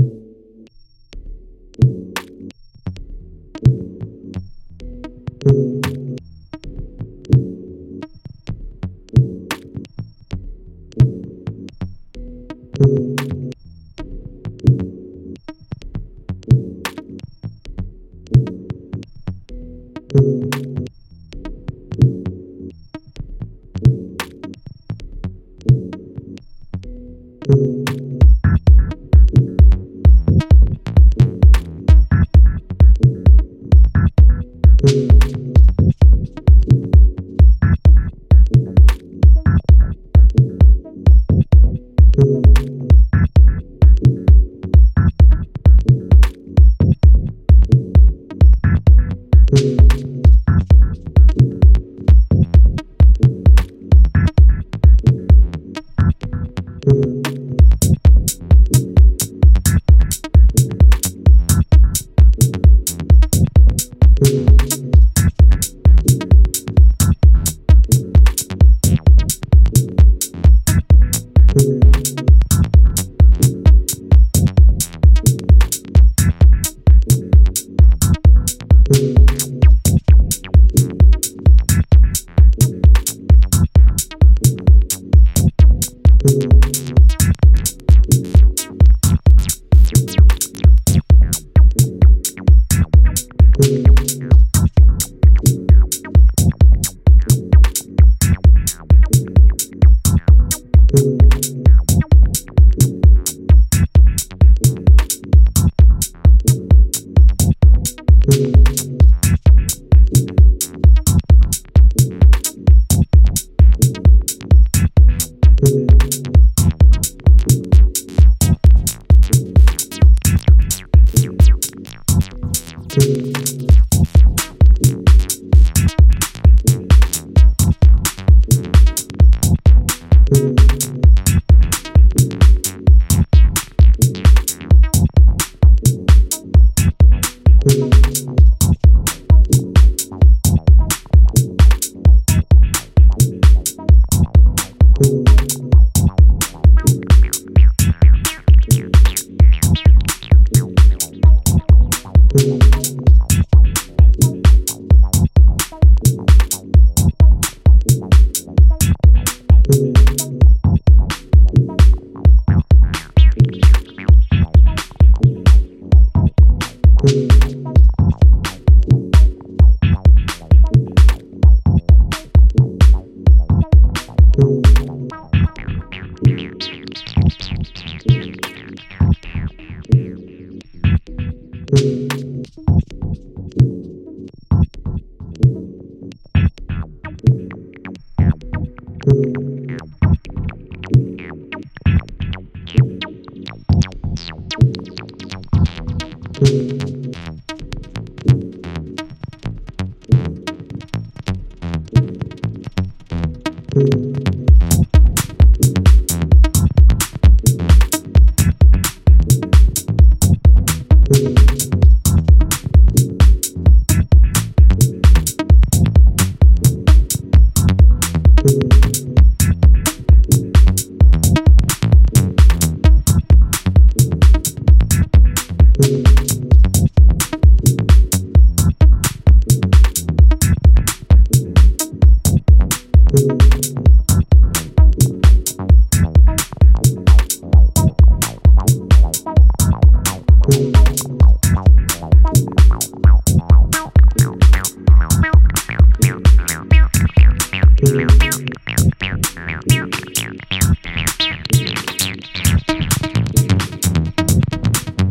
you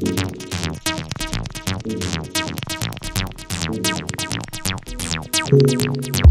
Thank you.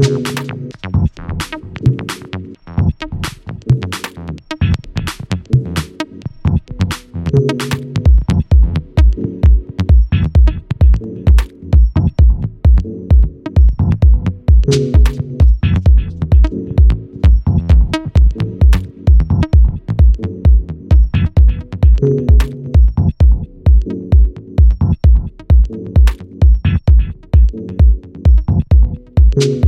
Thank mm -hmm. you.